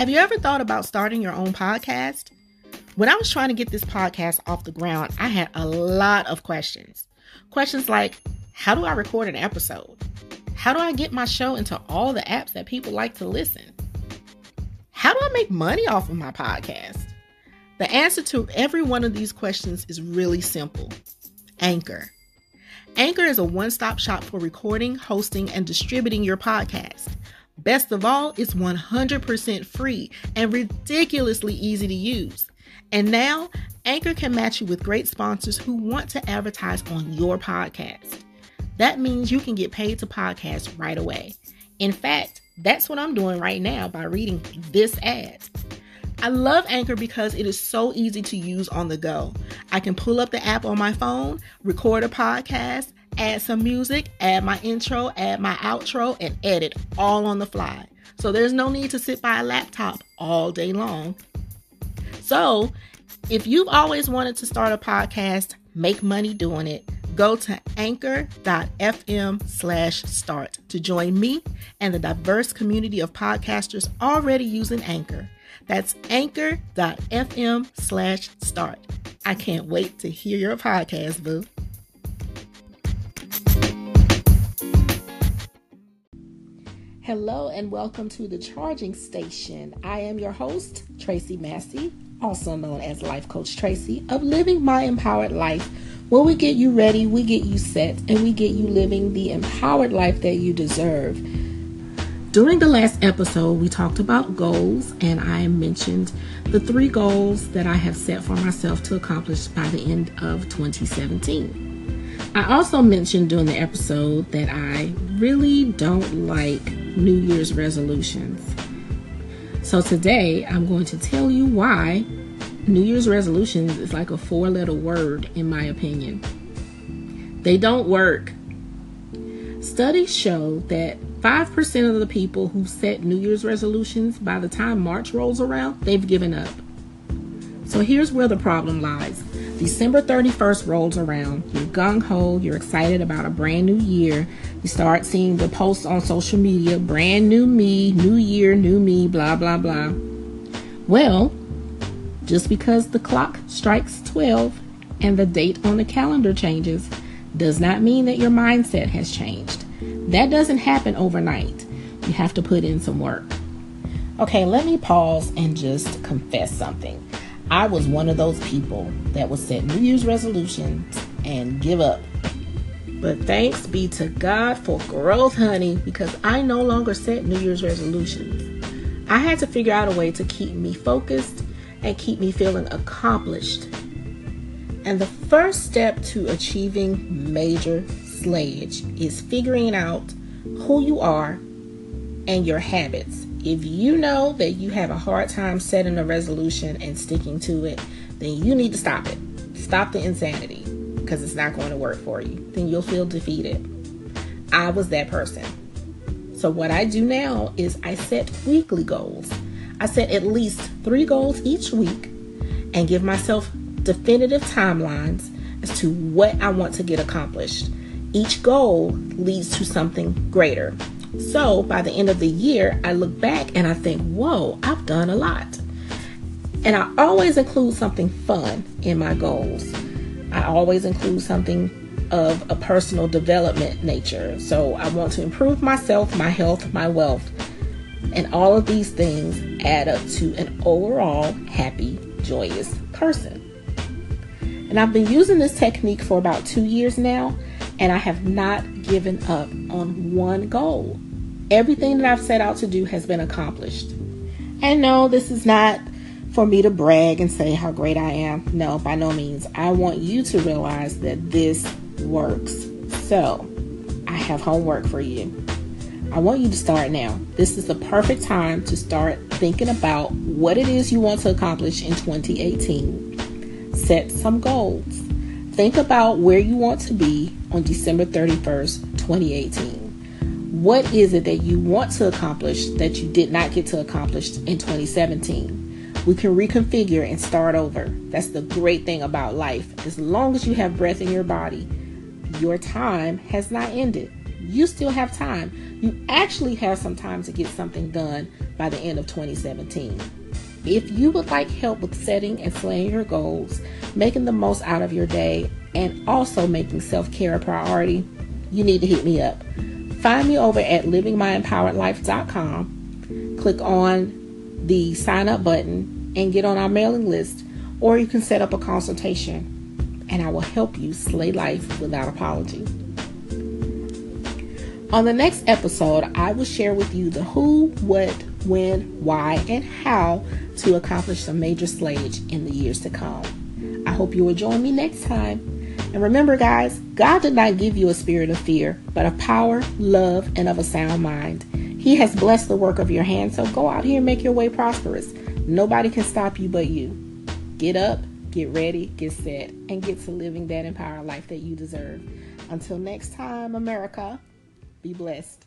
Have you ever thought about starting your own podcast? When I was trying to get this podcast off the ground, I had a lot of questions. Questions like How do I record an episode? How do I get my show into all the apps that people like to listen? How do I make money off of my podcast? The answer to every one of these questions is really simple Anchor. Anchor is a one stop shop for recording, hosting, and distributing your podcast. Best of all, it's 100% free and ridiculously easy to use. And now, Anchor can match you with great sponsors who want to advertise on your podcast. That means you can get paid to podcast right away. In fact, that's what I'm doing right now by reading this ad. I love Anchor because it is so easy to use on the go. I can pull up the app on my phone, record a podcast, add some music, add my intro, add my outro, and edit all on the fly. So there's no need to sit by a laptop all day long. So if you've always wanted to start a podcast, make money doing it, go to anchor.fm slash start to join me and the diverse community of podcasters already using Anchor. That's anchor.fm slash start. I can't wait to hear your podcast, boo. Hello and welcome to the charging station. I am your host, Tracey Massey, also known as Life Coach Tracey of Living My Empowered Life, where we get you ready, we get you set, and we get you living the empowered life that you deserve. During the last episode, we talked about goals, and I mentioned the three goals that I have set for myself to accomplish by the end of 2017. I also mentioned during the episode that I really don't like New Year's resolutions. So today I'm going to tell you why New Year's resolutions is like a four letter word, in my opinion. They don't work. Studies show that 5% of the people who set New Year's resolutions by the time March rolls around, they've given up. So here's where the problem lies December 31st rolls around. You're gung ho, you're excited about a brand new year. You start seeing the posts on social media brand new me, new year, new me, blah, blah, blah. Well, just because the clock strikes 12 and the date on the calendar changes does not mean that your mindset has changed. That doesn't happen overnight. You have to put in some work. Okay, let me pause and just confess something. I was one of those people that would set New Year's resolutions and give up. But thanks be to God for growth, honey, because I no longer set New Year's resolutions. I had to figure out a way to keep me focused and keep me feeling accomplished. And the first step to achieving major slayage is figuring out who you are and your habits. If you know that you have a hard time setting a resolution and sticking to it, then you need to stop it. Stop the insanity because it's not going to work for you. Then you'll feel defeated. I was that person. So, what I do now is I set weekly goals. I set at least three goals each week and give myself definitive timelines as to what I want to get accomplished. Each goal leads to something greater. So by the end of the year, I look back and I think, whoa, I've done a lot. And I always include something fun in my goals. I always include something of a personal development nature. So I want to improve myself, my health, my wealth. And all of these things add up to an overall happy, joyous person. And I've been using this technique for about two years now, and I have not given up on one goal. Everything that I've set out to do has been accomplished. And no, this is not for me to brag and say how great I am. No, by no means. I want you to realize that this works. So, I have homework for you. I want you to start now. This is the perfect time to start thinking about what it is you want to accomplish in 2018. Set some goals. Think about where you want to be on December 31st, 2018. What is it that you want to accomplish that you did not get to accomplish in 2017? We can reconfigure and start over. That's the great thing about life. As long as you have breath in your body, your time has not ended. You still have time. You actually have some time to get something done by the end of 2017. If you would like help with setting and slaying your goals, making the most out of your day, and also making self care a priority, you need to hit me up. Find me over at livingmyempoweredlife.com. Click on the sign up button and get on our mailing list, or you can set up a consultation and I will help you slay life without apology. On the next episode, I will share with you the who, what, when, why, and how to accomplish some major slayage in the years to come. I hope you will join me next time. And remember, guys, God did not give you a spirit of fear, but of power, love, and of a sound mind. He has blessed the work of your hands, so go out here and make your way prosperous. Nobody can stop you but you. Get up, get ready, get set, and get to living that empowered life that you deserve. Until next time, America. Be blessed.